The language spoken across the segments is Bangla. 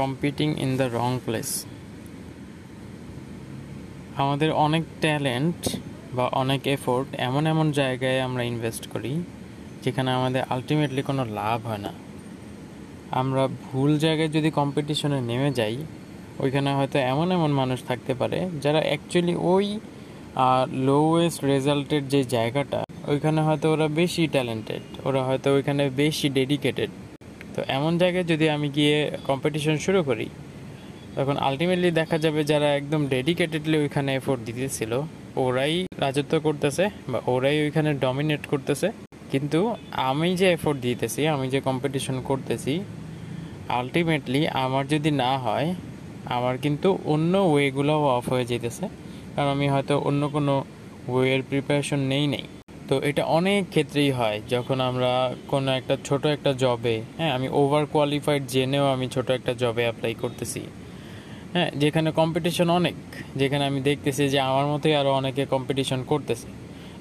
Competing in the wrong place আমাদের অনেক ট্যালেন্ট বা অনেক এফোর্ট এমন এমন জায়গায় আমরা ইনভেস্ট করি, যেখানে আমাদের আলটিমেটলি কোনো লাভ হয় না। আমরা ভুল জায়গায় যদি কম্পিটিশনে নেমে যাই, ওইখানে হয়তো এমন এমন মানুষ থাকতে পারে, যারা অ্যাকচুয়ালি ওই লোয়েস্ট রেজাল্টের যে জায়গাটা, ওইখানে হয়তো ওরা বেশি ট্যালেন্টেড ওরা হয়তো ওইখানে বেশি ডেডিকেটেড তো এমন জায়গায় যদি আমি গিয়ে কম্পিটিশন শুরু করি, তখন আলটিমেটলি দেখা যাবে যারা একদম ডেডিকেটেডলি ওইখানে এফোর্ট দিতেছিল, ওরাই রাজত্ব করতেছে বা ওরাই ওইখানে ডমিনেট করতেছে। কিন্তু আমি যে এফোর্ট দিতেছি, আমি যে কম্পিটিশন করতেছি আলটিমেটলি আমার যদি না হয়, আমার কিন্তু অন্য ওয়েগুলোও অফ হয়ে যেতেছে কারণ আমি হয়তো অন্য কোনো ওয়ের প্রিপারেশন নেই নেই। তো এটা অনেক ক্ষেত্রেই হয়, যখন আমরা কোনো একটা ছোট একটা জবে হ্যাঁ আমি ওভার কোয়ালিফাইড জেনেও আমি ছোট একটা জবে অ্যাপ্লাই করতেছি। হ্যাঁ যেখানে কম্পিটিশন অনেক, যেখানে আমি দেখতেছি যে আমার মতোই আরও অনেকে কম্পিটিশন করতেছে।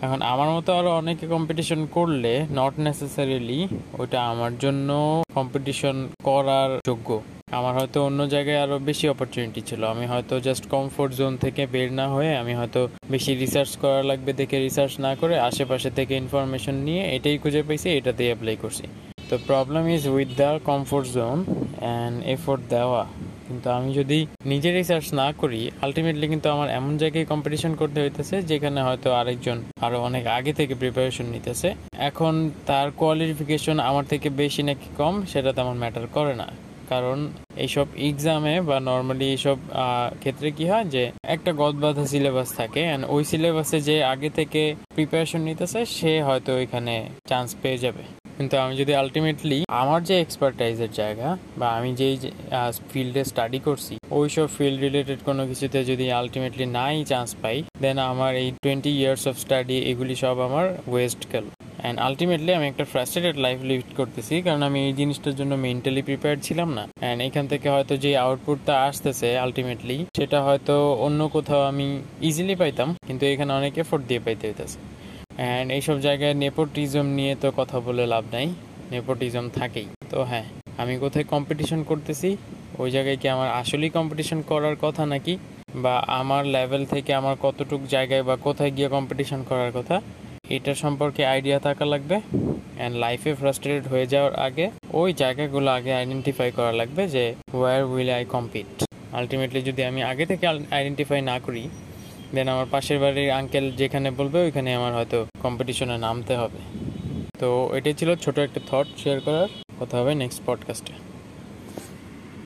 এখন আমার মতো আরও অনেকে কম্পিটিশন করলে নট নেসেসারিলি ওটা আমার জন্য কম্পিটিশন করার যোগ্য। আমার হয়তো অন্য জায়গায় আরও বেশি অপরচুনিটি ছিল। আমি হয়তো জাস্ট কমফোর্ট জোন থেকে বের না হয়ে আমি হয়তো বেশি রিসার্চ করা লাগবে দেখে রিসার্চ না করে আশেপাশে থেকে ইনফরমেশন নিয়ে এটাই খুঁজে পাইছি এটাতেই অ্যাপ্লাই করছি। তো problem is with the comfort zone and effort দেওয়া। কিন্তু আমি যদি নিজে রিসার্চ না করি আলটিমেটলি কিন্তু আমার এমন জায়গায় কম্পিটিশন করতে হইতেছে যেখানে হয়তো আরেকজন আরও অনেক আগে থেকে প্রিপারেশন নিতেছে। এখন তার কোয়ালিফিকেশন আমার থেকে বেশি নাকি কম, সেটা তেমন ম্যাটার করে না। কারণ এইসব এক্সামে বা নর্মালি এইসব ক্ষেত্রে কি হয় যে একটা গদ গদবাধা সিলেবাস থাকে অ্যান্ড ওই সিলেবাসে যে আগে থেকে প্রিপারেশন নিতেছে, সে হয়তো ওইখানে চান্স পেয়ে যাবে। কিন্তু আমি যদি আলটিমেটলি আমার যে এক্সপার্টাইজের জায়গা বা আমি যেই ফিল্ডে স্টাডি করছি ওই সব ফিল্ড রিলেটেড কোনো কিছুতে যদি আলটিমেটলি নাই চান্স পাই দেন আমার এই টোয়েন্টি ইয়ার্স অফ স্টাডি এগুলি সব আমার ওয়েস্ট গেল। অ্যান্ড আলটিমেটলি আমি একটা ফ্রাস্ট্রেটেড লাইফ লিড করতেছি, কারণ আমি এই জিনিসটার জন্য মেন্টালি প্রিপেয়ার ছিলাম না। অ্যান্ড এখান থেকে হয়তো যে আউটপুটটা আসতেছে আলটিমেটলি সেটা হয়তো অন্য কোথাও আমি ইজিলি পাইতাম, কিন্তু এখানে অনেক এফোর্ট দিয়ে পাইতে হইতেছে। অ্যান্ড এইসব জায়গায় নেপোটিজম নিয়ে তো কথা বলে লাভ নাই নেপোটিজম থাকেই। তো হ্যাঁ আমি কোথায় কম্পিটিশন করতেছি? ওই জায়গায় কি আমার আসলেই কম্পিটিশন করার কথা নাকি? বা আমার লেভেল থেকে আমার কতটুক জায়গায় বা কোথায় গিয়ে কম্পিটিশন করার কথা? এটার সম্পর্কে আইডিয়া থাকা লাগবে অ্যান্ড লাইফে ফ্রাস্ট্রেটেড হয়ে যাওয়ার আগে ওই জায়গাগুলো আগে আইডেন্টিফাই করা লাগবে যে where will I compete ultimately যদি আমি আগে থেকে আইডেন্টিফাই না করি দেন আমার পাশের বাড়ির আঙ্কেল যেখানে বলবে, ওইখানে আমার হয়তো কম্পিটিশনে নামতে হবে। তো এটাই ছিল ছোট একটা থট শেয়ার করার। কথা হবে নেক্সট পডকাস্টে